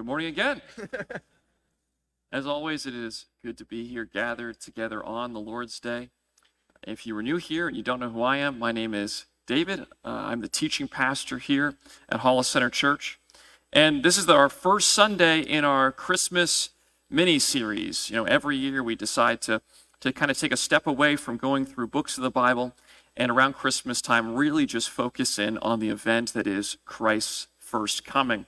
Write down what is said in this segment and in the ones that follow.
Good morning again. As always, it is good to be here gathered together on the Lord's Day. If you are new here and you don't know who I am, my name is David. Uh, I'm the teaching pastor here at Hollis Center Church. And this is the, our first Sunday in our Christmas mini series. You know, every year we decide to, to kind of take a step away from going through books of the Bible and around Christmas time really just focus in on the event that is Christ's first coming.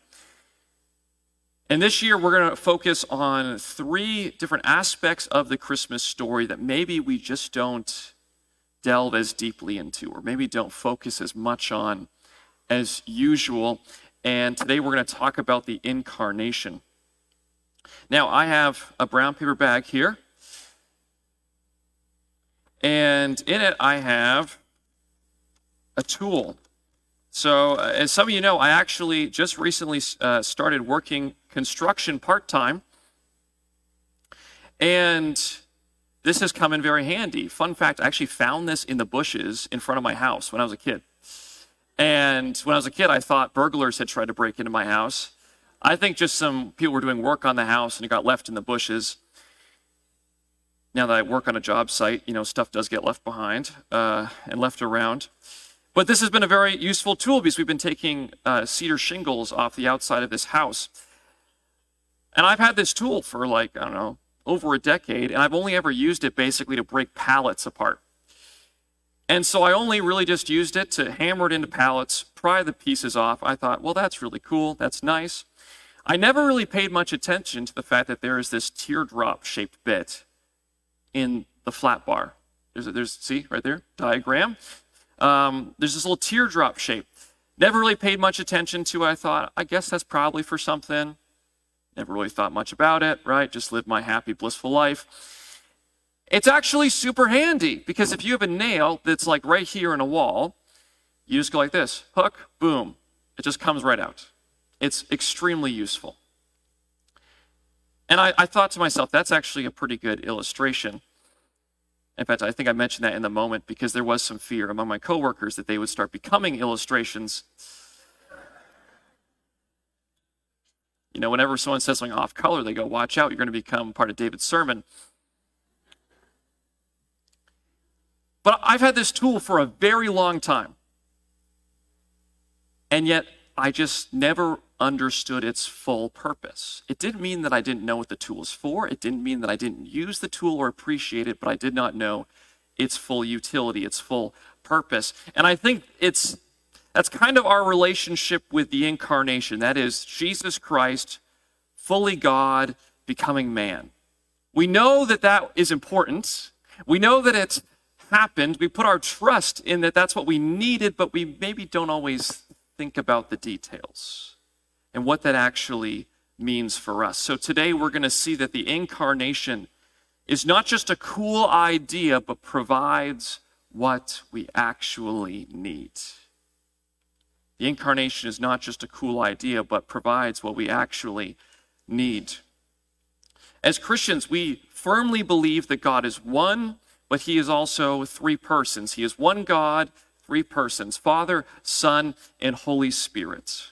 And this year, we're going to focus on three different aspects of the Christmas story that maybe we just don't delve as deeply into, or maybe don't focus as much on as usual. And today, we're going to talk about the incarnation. Now, I have a brown paper bag here. And in it, I have a tool. So, uh, as some of you know, I actually just recently uh, started working construction part time. And this has come in very handy. Fun fact I actually found this in the bushes in front of my house when I was a kid. And when I was a kid, I thought burglars had tried to break into my house. I think just some people were doing work on the house and it got left in the bushes. Now that I work on a job site, you know, stuff does get left behind uh, and left around. But this has been a very useful tool because we've been taking uh, cedar shingles off the outside of this house. And I've had this tool for like, I don't know, over a decade, and I've only ever used it basically to break pallets apart. And so I only really just used it to hammer it into pallets, pry the pieces off. I thought, well, that's really cool. That's nice. I never really paid much attention to the fact that there is this teardrop shaped bit in the flat bar. There's, a, there's see right there, diagram um, there's this little teardrop shape. Never really paid much attention to. I thought, I guess that's probably for something. Never really thought much about it, right? Just lived my happy, blissful life. It's actually super handy because if you have a nail that's like right here in a wall, you just go like this hook, boom, it just comes right out. It's extremely useful. And I, I thought to myself, that's actually a pretty good illustration in fact, I think I mentioned that in the moment because there was some fear among my coworkers that they would start becoming illustrations. You know, whenever someone says something off color, they go, Watch out, you're going to become part of David's sermon. But I've had this tool for a very long time. And yet, I just never understood its full purpose. It didn't mean that I didn't know what the tool was for. It didn't mean that I didn't use the tool or appreciate it, but I did not know its full utility, its full purpose. And I think it's that's kind of our relationship with the incarnation. That is Jesus Christ, fully God, becoming man. We know that that is important. We know that it's happened. We put our trust in that that's what we needed, but we maybe don't always think about the details and what that actually means for us. So today we're going to see that the incarnation is not just a cool idea, but provides what we actually need. The incarnation is not just a cool idea, but provides what we actually need. As Christians, we firmly believe that God is one, but He is also three persons. He is one God, three persons Father, Son, and Holy Spirit.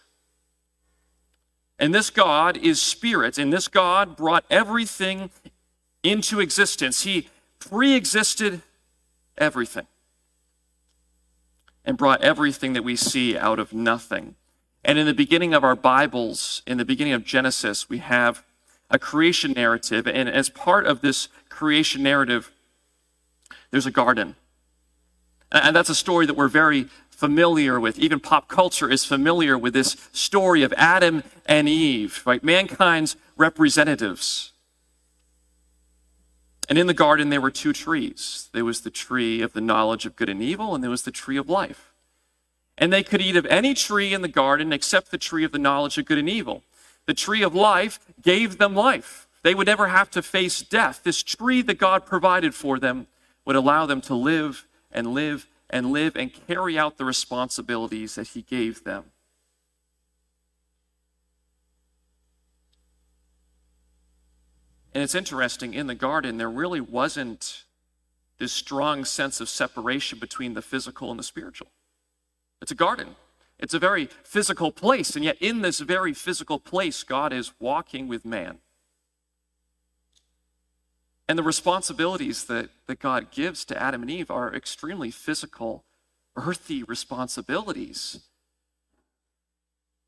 And this God is spirit, and this God brought everything into existence. He pre existed everything and brought everything that we see out of nothing. And in the beginning of our Bibles, in the beginning of Genesis, we have a creation narrative. And as part of this creation narrative, there's a garden. And that's a story that we're very familiar with. Even pop culture is familiar with this story of Adam and Eve, right? Mankind's representatives. And in the garden, there were two trees there was the tree of the knowledge of good and evil, and there was the tree of life. And they could eat of any tree in the garden except the tree of the knowledge of good and evil. The tree of life gave them life. They would never have to face death. This tree that God provided for them would allow them to live and live and live and carry out the responsibilities that He gave them. And it's interesting, in the garden, there really wasn't this strong sense of separation between the physical and the spiritual. It's a garden. It's a very physical place, and yet in this very physical place, God is walking with man. And the responsibilities that, that God gives to Adam and Eve are extremely physical, earthy responsibilities.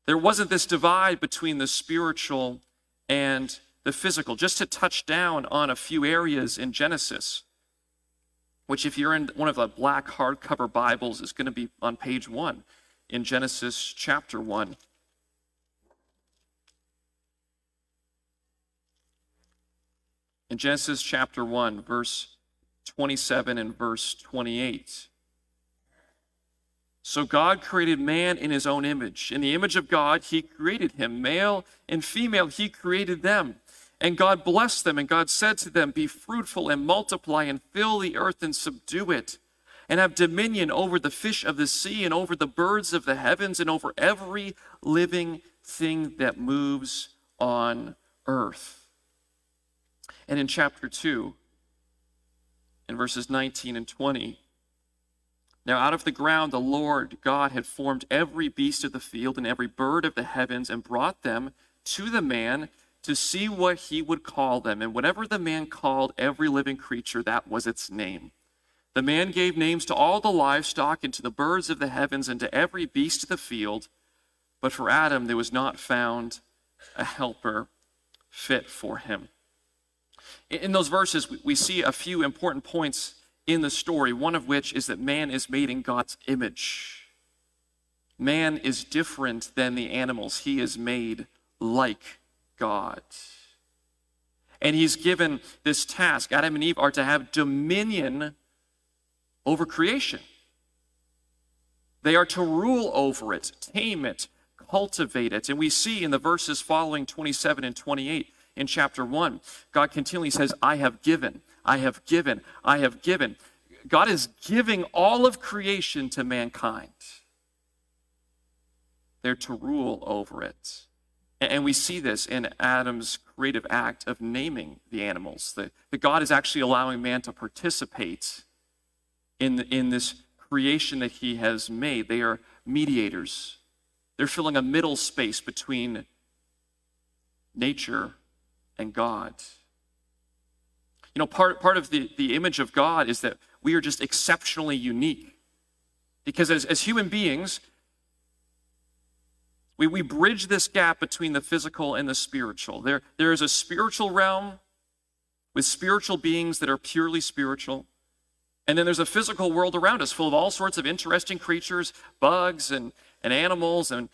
There wasn't this divide between the spiritual and the physical. Just to touch down on a few areas in Genesis, which, if you're in one of the black hardcover Bibles, is going to be on page one in Genesis chapter 1. In Genesis chapter 1, verse 27 and verse 28. So God created man in his own image. In the image of God, he created him. Male and female, he created them. And God blessed them, and God said to them, Be fruitful and multiply and fill the earth and subdue it, and have dominion over the fish of the sea and over the birds of the heavens and over every living thing that moves on earth. And in chapter 2, in verses 19 and 20, now, out of the ground, the Lord God had formed every beast of the field and every bird of the heavens and brought them to the man to see what he would call them. And whatever the man called every living creature, that was its name. The man gave names to all the livestock and to the birds of the heavens and to every beast of the field. But for Adam, there was not found a helper fit for him. In those verses, we see a few important points in the story, one of which is that man is made in God's image. Man is different than the animals, he is made like God. And he's given this task. Adam and Eve are to have dominion over creation. They are to rule over it, tame it, cultivate it. And we see in the verses following 27 and 28 in chapter 1, God continually says, I have given. I have given, I have given. God is giving all of creation to mankind. They're to rule over it. And we see this in Adam's creative act of naming the animals, that, that God is actually allowing man to participate in, in this creation that he has made. They are mediators, they're filling a middle space between nature and God. You know, part, part of the, the image of God is that we are just exceptionally unique. Because as, as human beings, we, we bridge this gap between the physical and the spiritual. There, there is a spiritual realm with spiritual beings that are purely spiritual. And then there's a physical world around us full of all sorts of interesting creatures, bugs and, and animals. And,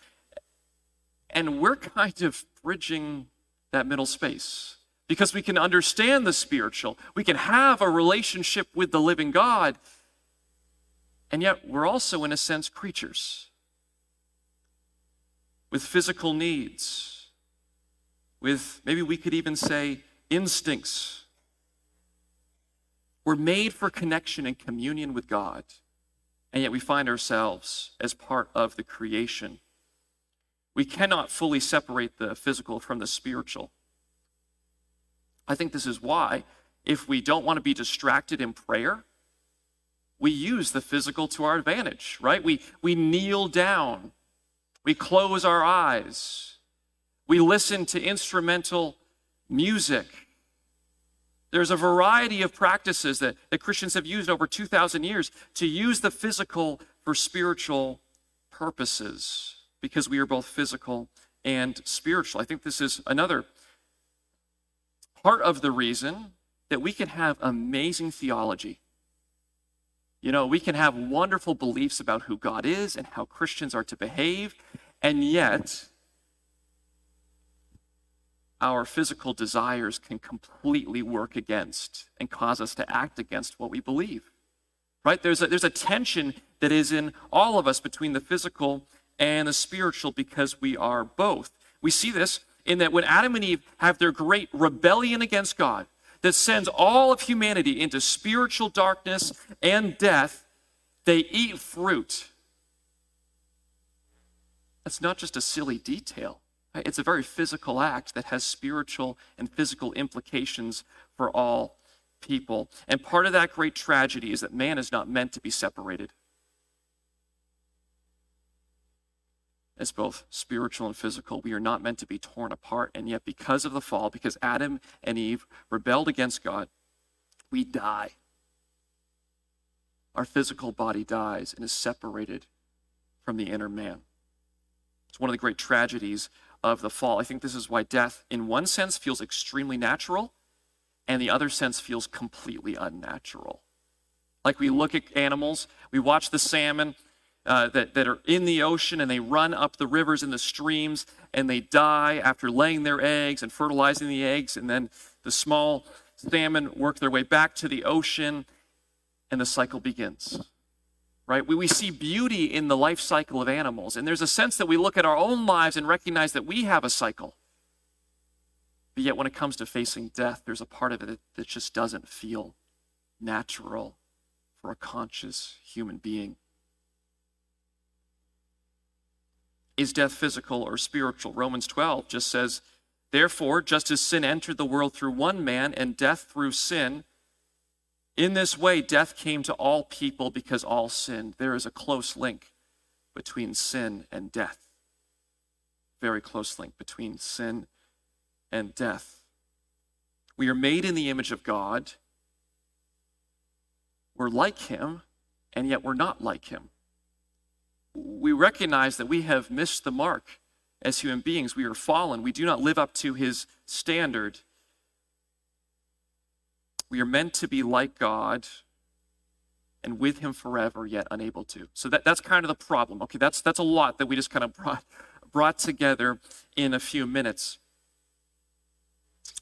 and we're kind of bridging that middle space because we can understand the spiritual. We can have a relationship with the living God. And yet, we're also, in a sense, creatures with physical needs, with maybe we could even say instincts. We're made for connection and communion with God, and yet we find ourselves as part of the creation. We cannot fully separate the physical from the spiritual. I think this is why, if we don't want to be distracted in prayer, we use the physical to our advantage, right? We, we kneel down, we close our eyes, we listen to instrumental music. There's a variety of practices that, that Christians have used over 2,000 years to use the physical for spiritual purposes because we are both physical and spiritual. I think this is another part of the reason that we can have amazing theology. You know, we can have wonderful beliefs about who God is and how Christians are to behave, and yet our physical desires can completely work against and cause us to act against what we believe. Right? There's a, there's a tension that is in all of us between the physical and the spiritual because we are both. We see this in that when Adam and Eve have their great rebellion against God that sends all of humanity into spiritual darkness and death, they eat fruit. That's not just a silly detail. It's a very physical act that has spiritual and physical implications for all people. And part of that great tragedy is that man is not meant to be separated. As both spiritual and physical. We are not meant to be torn apart. And yet, because of the fall, because Adam and Eve rebelled against God, we die. Our physical body dies and is separated from the inner man. It's one of the great tragedies of the fall. I think this is why death, in one sense, feels extremely natural, and the other sense feels completely unnatural. Like we look at animals, we watch the salmon uh, that, that are in the ocean and they run up the rivers and the streams and they die after laying their eggs and fertilizing the eggs. And then the small salmon work their way back to the ocean and the cycle begins. Right? We, we see beauty in the life cycle of animals. And there's a sense that we look at our own lives and recognize that we have a cycle. But yet, when it comes to facing death, there's a part of it that, that just doesn't feel natural for a conscious human being. Is death physical or spiritual? Romans 12 just says, Therefore, just as sin entered the world through one man and death through sin, in this way death came to all people because all sinned. There is a close link between sin and death. Very close link between sin and death. We are made in the image of God. We're like Him, and yet we're not like Him we recognize that we have missed the mark as human beings. We are fallen. We do not live up to his standard. We are meant to be like God and with him forever, yet unable to. So that, that's kind of the problem. Okay, that's, that's a lot that we just kind of brought, brought together in a few minutes.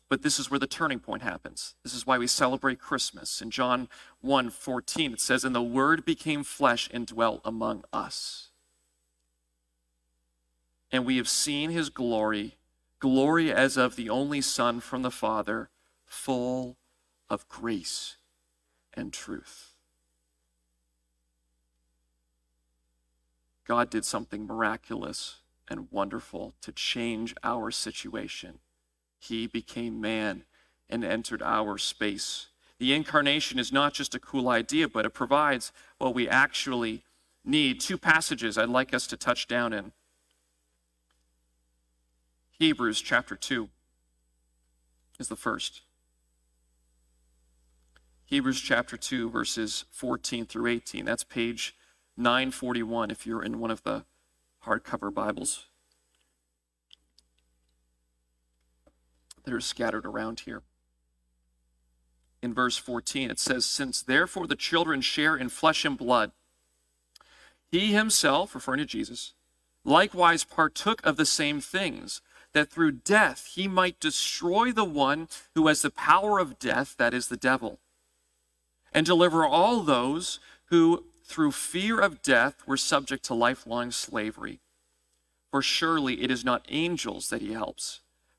But this is where the turning point happens. This is why we celebrate Christmas. In John 1 14, it says, And the Word became flesh and dwelt among us. And we have seen his glory, glory as of the only Son from the Father, full of grace and truth. God did something miraculous and wonderful to change our situation he became man and entered our space. The incarnation is not just a cool idea, but it provides what we actually need. Two passages I'd like us to touch down in. Hebrews chapter 2 is the first. Hebrews chapter 2, verses 14 through 18. That's page 941 if you're in one of the hardcover Bibles. That are scattered around here. In verse 14, it says, Since therefore the children share in flesh and blood, he himself, referring to Jesus, likewise partook of the same things, that through death he might destroy the one who has the power of death, that is the devil, and deliver all those who, through fear of death, were subject to lifelong slavery. For surely it is not angels that he helps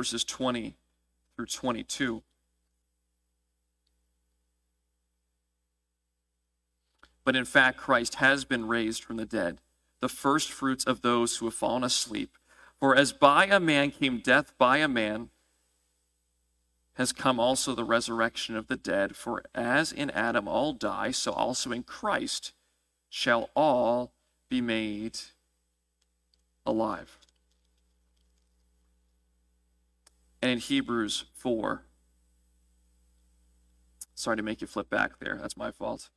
verses 20 through 22. But in fact, Christ has been raised from the dead, the first fruits of those who have fallen asleep. For as by a man came death by a man, has come also the resurrection of the dead. For as in Adam all die, so also in Christ shall all be made alive. And in Hebrews 4. Sorry to make you flip back there. That's my fault.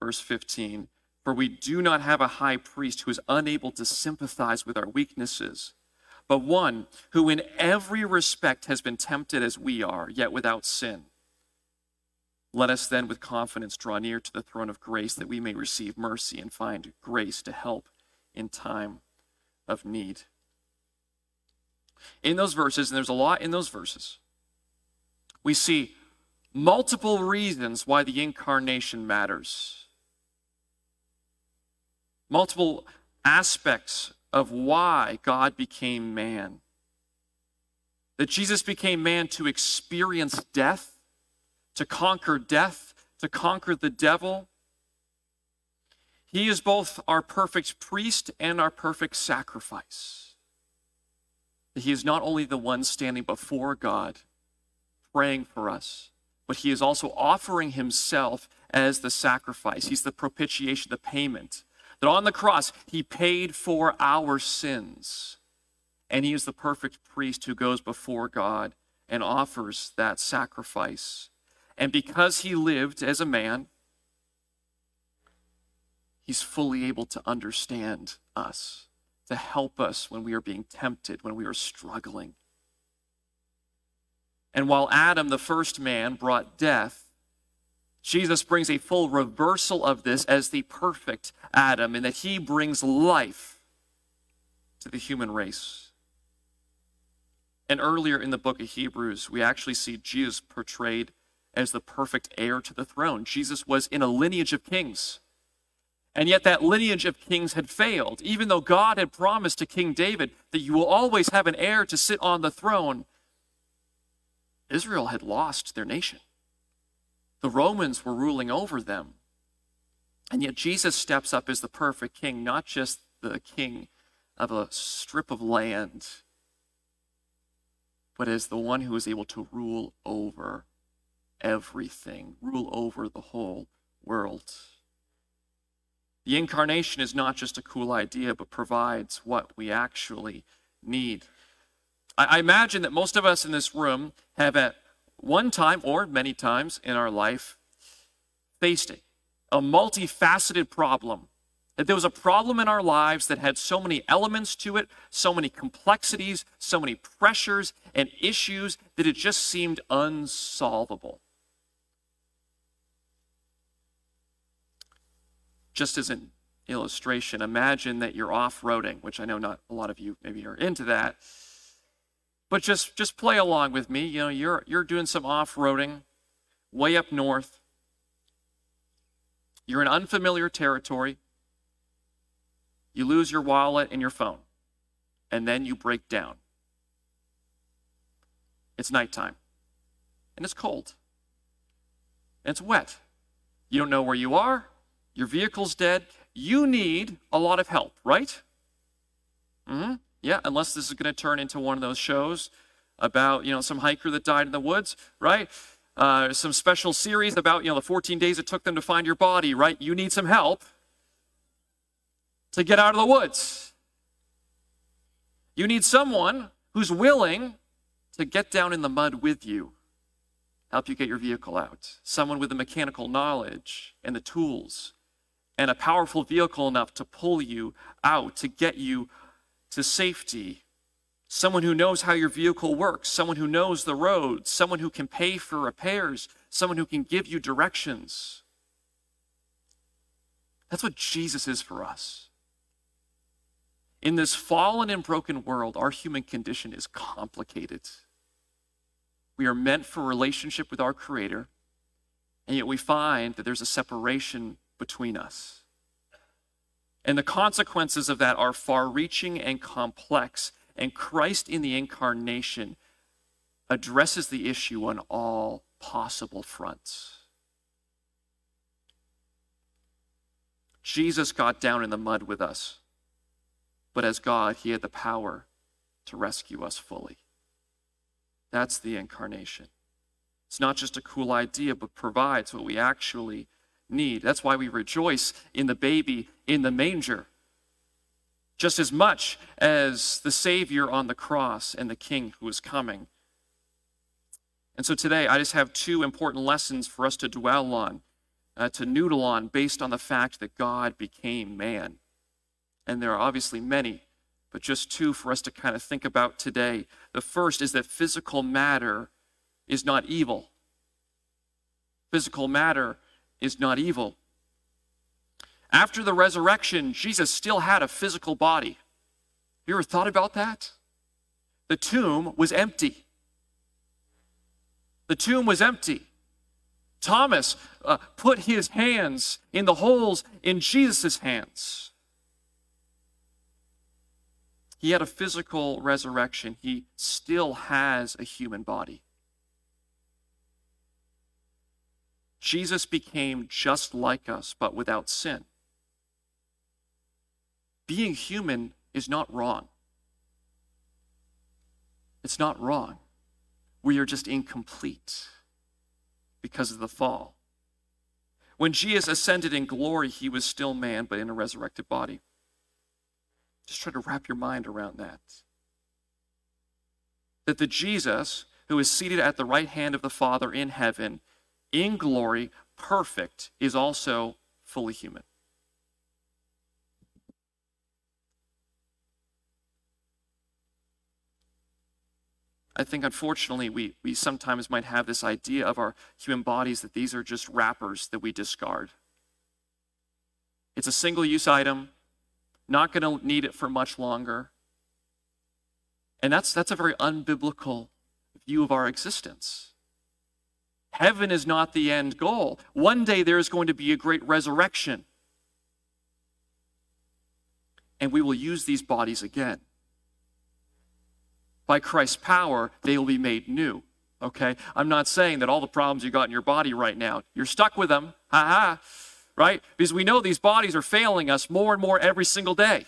Verse 15 For we do not have a high priest who is unable to sympathize with our weaknesses, but one who in every respect has been tempted as we are, yet without sin. Let us then with confidence draw near to the throne of grace that we may receive mercy and find grace to help in time of need in those verses, and there's a lot in those verses, we see multiple reasons why the incarnation matters. Multiple aspects of why God became man. That Jesus became man to experience death, to conquer death, to conquer the devil. He is both our perfect priest and our perfect sacrifice. He is not only the one standing before God, praying for us, but he is also offering himself as the sacrifice. He's the propitiation, the payment. That on the cross, he paid for our sins. And he is the perfect priest who goes before God and offers that sacrifice. And because he lived as a man, he's fully able to understand us, to help us when we are being tempted, when we are struggling. And while Adam, the first man, brought death, Jesus brings a full reversal of this as the perfect Adam, in that he brings life to the human race. And earlier in the book of Hebrews, we actually see Jesus portrayed as the perfect heir to the throne. Jesus was in a lineage of kings. And yet, that lineage of kings had failed. Even though God had promised to King David that you will always have an heir to sit on the throne, Israel had lost their nation. The Romans were ruling over them. And yet Jesus steps up as the perfect king, not just the king of a strip of land, but as the one who is able to rule over everything, rule over the whole world. The incarnation is not just a cool idea, but provides what we actually need. I, imagine that most of us in this room have at one time or many times in our life faced it, a multifaceted problem. That there was a problem in our lives that had so many elements to it, so many complexities, so many pressures and issues that it just seemed unsolvable. Just as an illustration, imagine that you're off roading, which I know not a lot of you maybe are into that but just just play along with me. You know, you're you're doing some off-roading way up north. You're in unfamiliar territory. You lose your wallet and your phone. And then you break down. It's nighttime. And it's cold. And it's wet. You don't know where you are. Your vehicle's dead. You need a lot of help, right? Mm-hmm. Yeah, unless this is going to turn into one of those shows about, you know, some hiker that died in the woods, right? Uh, some special series about, you know, the 14 days it took them to find your body, right? You need some help to get out of the woods. You need someone who's willing to get down in the mud with you, help you get your vehicle out. Someone with the mechanical knowledge and the tools and a powerful vehicle enough to pull you out, to get you to safety, someone who knows how your vehicle works, someone who knows the roads, someone who can pay for repairs, someone who can give you directions. That's what Jesus is for us. In this fallen and broken world, our human condition is complicated. We are meant for relationship with our Creator, and yet we find that there's a separation between us. And the consequences of that are far reaching and complex. And Christ in the incarnation addresses the issue on all possible fronts. Jesus got down in the mud with us, but as God, he had the power to rescue us fully. That's the incarnation. It's not just a cool idea, but provides what we actually need. That's why we rejoice in the baby in the manger, just as much as the Savior on the cross and the King who is coming. And so today, I just have two important lessons for us to dwell on, uh, to noodle on, based on the fact that God became man. And there are obviously many, but just two for us to kind of think about today. The first is that physical matter is not evil. Physical matter is not evil. After the resurrection, Jesus still had a physical body. You ever thought about that? The tomb was empty. The tomb was empty. Thomas uh, put his hands in the holes in Jesus' hands. He had a physical resurrection. He still has a human body. Jesus became just like us, but without sin. Being human is not wrong. It's not wrong. We are just incomplete because of the fall. When Jesus ascended in glory, he was still man, but in a resurrected body. Just try to wrap your mind around that. That the Jesus who is seated at the right hand of the Father in heaven, in glory, perfect, is also fully human. I think unfortunately we, we sometimes might have this idea of our human bodies that these are just wrappers that we discard. It's a single use item, not going to need it for much longer. And that's, that's a very unbiblical view of our existence. Heaven is not the end goal. One day there is going to be a great resurrection. And we will use these bodies again by Christ's power, they will be made new. Okay? I'm not saying that all the problems you got in your body right now, you're stuck with them. Ha ha. Right? Because we know these bodies are failing us more and more every single day.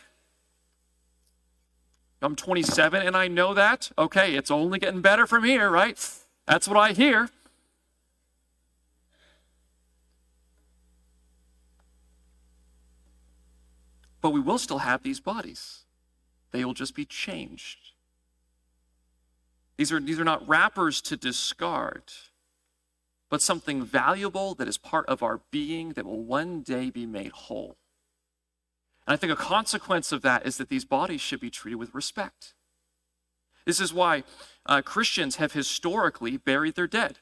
I'm 27 and I know that. Okay, it's only getting better from here, right? That's what I hear. But we will still have these bodies. They will just be changed. These are, these are not wrappers to discard, but something valuable that is part of our being that will one day be made whole. And I think a consequence of that is that these bodies should be treated with respect. This is why uh, Christians have historically buried their dead.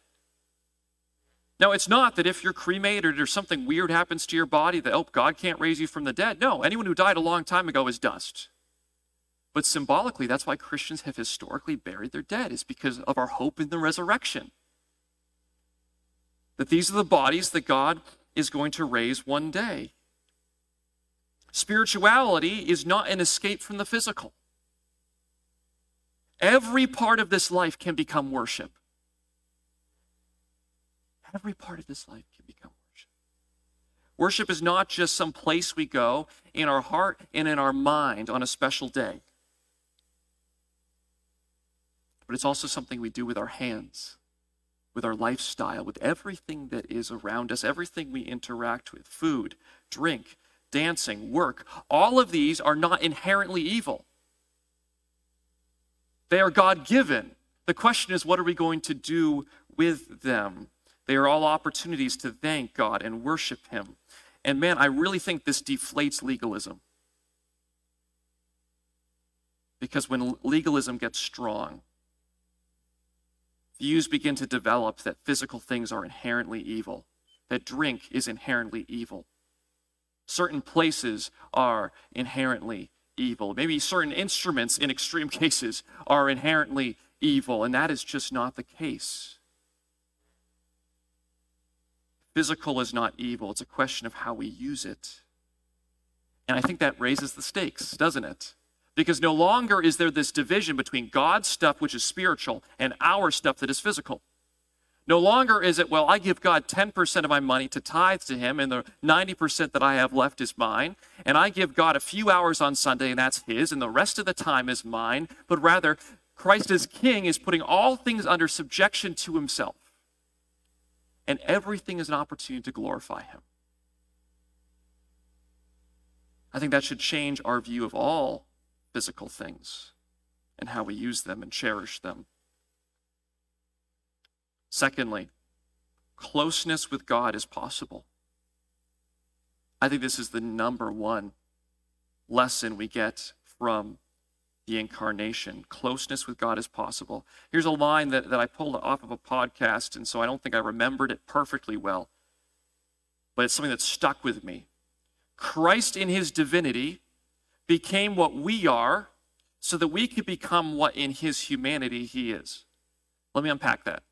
Now, it's not that if you're cremated or something weird happens to your body that, oh, God can't raise you from the dead. No, anyone who died a long time ago is dust. But symbolically, that's why Christians have historically buried their dead, is because of our hope in the resurrection. That these are the bodies that God is going to raise one day. Spirituality is not an escape from the physical. Every part of this life can become worship. Every part of this life can become worship. Worship is not just some place we go in our heart and in our mind on a special day but it's also something we do with our hands, with our lifestyle, with everything that is around us, everything we interact with food, drink, dancing, work. All of these are not inherently evil, they are God given. The question is, what are we going to do with them? They are all opportunities to thank God and worship Him. And man, I really think this deflates legalism. Because when legalism gets strong, views begin to develop that physical things are inherently evil, that drink is inherently evil. Certain places are inherently evil. Maybe certain instruments, in extreme cases, are inherently evil, and that is just not the case. Physical is not evil, it's a question of how we use it. And I think that raises the stakes, doesn't it? Because no longer is there this division between God's stuff, which is spiritual, and our stuff that is physical. No longer is it, well, I give God 10% of my money to tithe to Him, and the 90% that I have left is mine. And I give God a few hours on Sunday, and that's His, and the rest of the time is mine. But rather, Christ as King is putting all things under subjection to Himself. And everything is an opportunity to glorify Him. I think that should change our view of all physical things and how we use them and cherish them. Secondly, closeness with God is possible. I think this is the number one lesson we get from the incarnation. Closeness with God is possible. Here's a line that, that I pulled off of a podcast, and so I don't think I remembered it perfectly well, but it's something that stuck with me. Christ in his divinity became what we are so that we could become what in his humanity he is. Let me unpack that.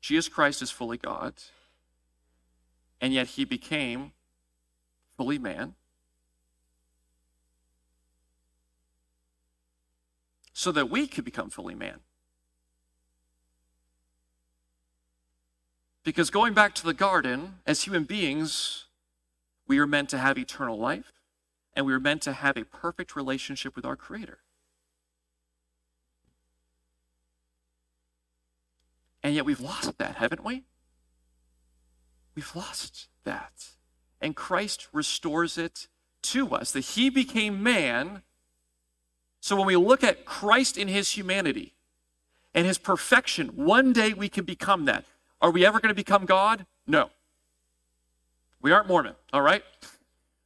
Jesus Christ is fully God, and yet he became fully man so that we could become fully man. Because going back to the garden, as human beings, we are meant to have eternal life and we are meant to have a perfect relationship with our Creator. And yet we've lost that, haven't we? We've lost that. And Christ restores it to us, that He became man. So when we look at Christ in His humanity and His perfection, one day we can become that. Are we ever going to become God? No. We aren't Mormon, all right?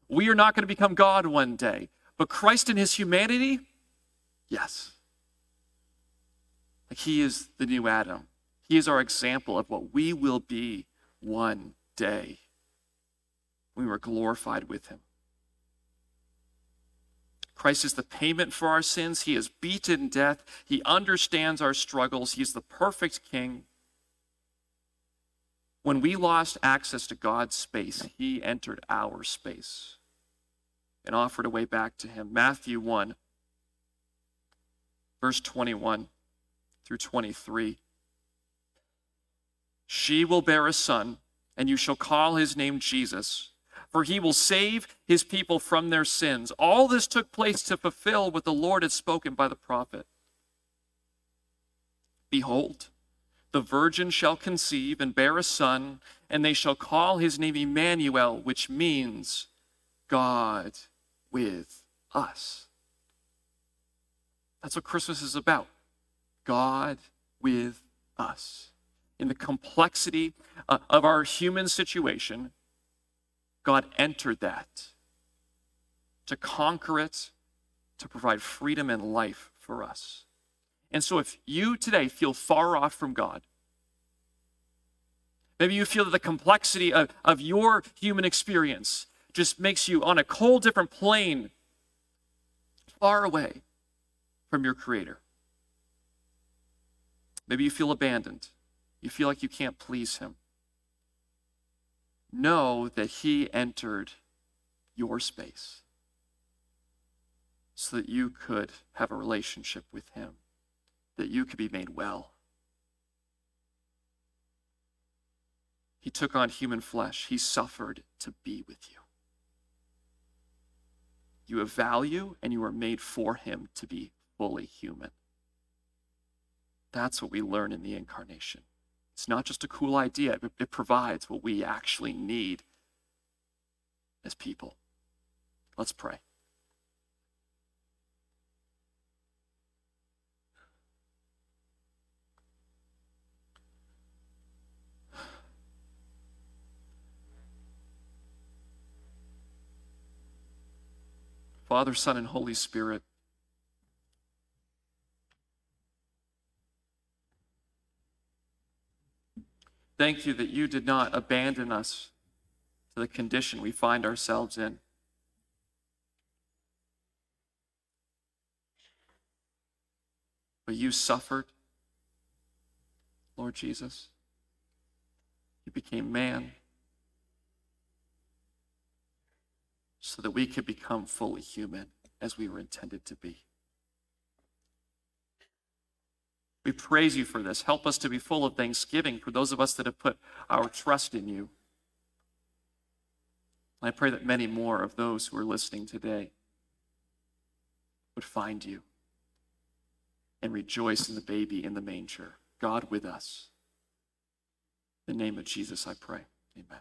We are not going to become God one day. But Christ in his humanity, yes. Like he is the new Adam. He is our example of what we will be one day. We were glorified with him. Christ is the payment for our sins. He has beaten death. He understands our struggles. He is the perfect king. When we lost access to God's space, he entered our space and offered a way back to him. Matthew 1, verse 21 through 23. She will bear a son, and you shall call his name Jesus, for he will save his people from their sins. All this took place to fulfill what the Lord had spoken by the prophet. Behold, the virgin shall conceive and bear a son, and they shall call his name Emmanuel, which means God with us. That's what Christmas is about God with us. In the complexity uh, of our human situation, God entered that to conquer it, to provide freedom and life for us. And so, if you today feel far off from God, maybe you feel that the complexity of, of your human experience just makes you on a whole different plane, far away from your Creator. Maybe you feel abandoned. You feel like you can't please Him. Know that He entered your space so that you could have a relationship with Him that you could be made well. He took on human flesh. He suffered to be with you. You have value, and you are made for Him to be fully human. That's what we learn in the incarnation. It's not just a cool idea, it provides what we actually need as people. Let's pray. Father, Son, and Holy Spirit. Thank you that you did not abandon us to the condition we find ourselves in. But you suffered, Lord Jesus. You became man. so that we could become fully human as we were intended to be. We praise you for this. Help us to be full of thanksgiving for those of us that have put our trust in you. I pray that many more of those who are listening today would find you and rejoice in the baby in the manger, God with us. In the name of Jesus, I pray. Amen.